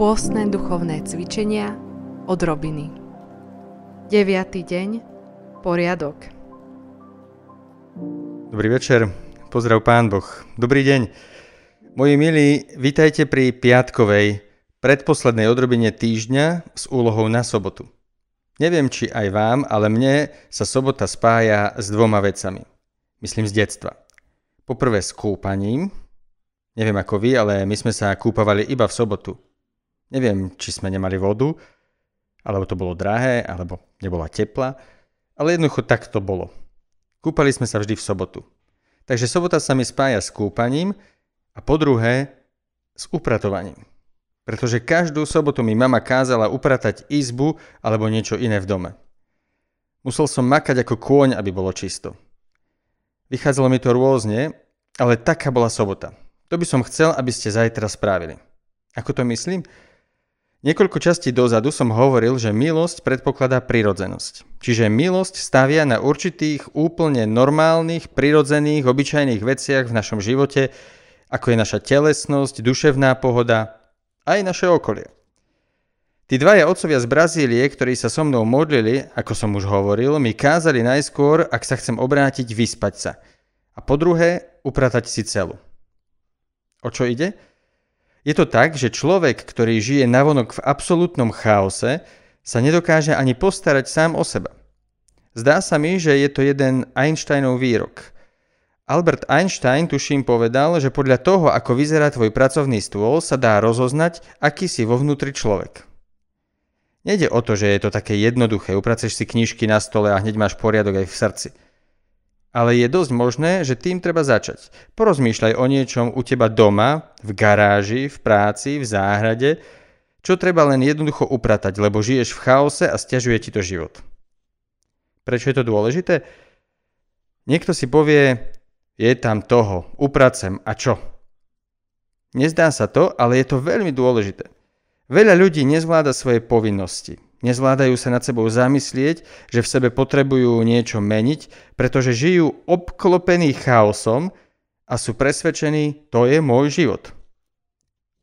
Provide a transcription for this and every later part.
Pôstne duchovné cvičenia od Robiny. 9. deň. Poriadok. Dobrý večer, pozdrav pán Boh. Dobrý deň. Moji milí, vítajte pri piatkovej, predposlednej odrobine týždňa s úlohou na sobotu. Neviem, či aj vám, ale mne sa sobota spája s dvoma vecami. Myslím z detstva. Poprvé s kúpaním. Neviem ako vy, ale my sme sa kúpavali iba v sobotu. Neviem, či sme nemali vodu, alebo to bolo drahé, alebo nebola tepla, ale jednoducho tak to bolo. Kúpali sme sa vždy v sobotu. Takže sobota sa mi spája s kúpaním a po druhé s upratovaním. Pretože každú sobotu mi mama kázala upratať izbu alebo niečo iné v dome. Musel som makať ako kôň, aby bolo čisto. Vychádzalo mi to rôzne, ale taká bola sobota. To by som chcel, aby ste zajtra spravili. Ako to myslím? Niekoľko častí dozadu som hovoril, že milosť predpokladá prirodzenosť. Čiže milosť stavia na určitých úplne normálnych, prirodzených, obyčajných veciach v našom živote, ako je naša telesnosť, duševná pohoda aj naše okolie. Tí dvaja otcovia z Brazílie, ktorí sa so mnou modlili, ako som už hovoril, mi kázali najskôr, ak sa chcem obrátiť, vyspať sa. A po druhé, upratať si celu. O čo ide? Je to tak, že človek, ktorý žije navonok v absolútnom chaose, sa nedokáže ani postarať sám o seba. Zdá sa mi, že je to jeden Einsteinov výrok. Albert Einstein tuším povedal, že podľa toho, ako vyzerá tvoj pracovný stôl, sa dá rozoznať, aký si vo vnútri človek. Nejde o to, že je to také jednoduché, upraceš si knižky na stole a hneď máš poriadok aj v srdci. Ale je dosť možné, že tým treba začať. Porozmýšľaj o niečom u teba doma, v garáži, v práci, v záhrade, čo treba len jednoducho upratať, lebo žiješ v chaose a stiažuje ti to život. Prečo je to dôležité? Niekto si povie, je tam toho, upracem a čo? Nezdá sa to, ale je to veľmi dôležité. Veľa ľudí nezvláda svoje povinnosti. Nezvládajú sa nad sebou zamyslieť, že v sebe potrebujú niečo meniť, pretože žijú obklopení chaosom a sú presvedčení, to je môj život.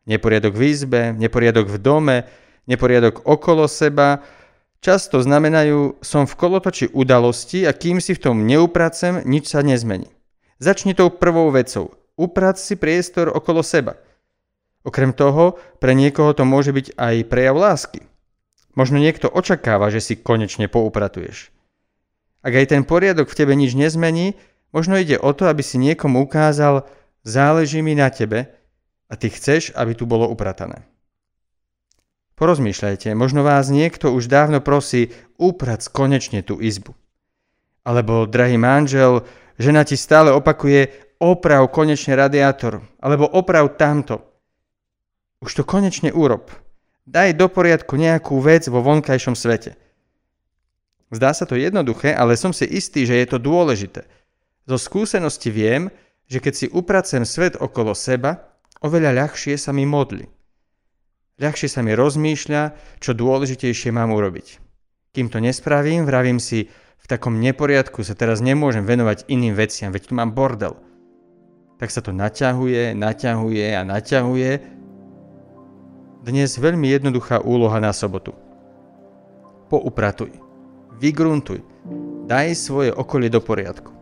Neporiadok v izbe, neporiadok v dome, neporiadok okolo seba, často znamenajú, som v kolotoči udalosti a kým si v tom neupracem, nič sa nezmení. Začni tou prvou vecou. Uprac si priestor okolo seba. Okrem toho, pre niekoho to môže byť aj prejav lásky. Možno niekto očakáva, že si konečne poupratuješ. Ak aj ten poriadok v tebe nič nezmení, možno ide o to, aby si niekomu ukázal, záleží mi na tebe a ty chceš, aby tu bolo upratané. Porozmýšľajte, možno vás niekto už dávno prosí uprac konečne tú izbu. Alebo, drahý manžel, žena ti stále opakuje oprav konečne radiátor, alebo oprav tamto. Už to konečne urob. Daj do poriadku nejakú vec vo vonkajšom svete. Zdá sa to jednoduché, ale som si istý, že je to dôležité. Zo skúsenosti viem, že keď si upracem svet okolo seba, oveľa ľahšie sa mi modli. Ľahšie sa mi rozmýšľa, čo dôležitejšie mám urobiť. Kým to nespravím, vravím si, v takom neporiadku sa teraz nemôžem venovať iným veciam, veď tu mám bordel. Tak sa to naťahuje, naťahuje a naťahuje dnes veľmi jednoduchá úloha na sobotu. Poupratuj, vygruntuj, daj svoje okolie do poriadku.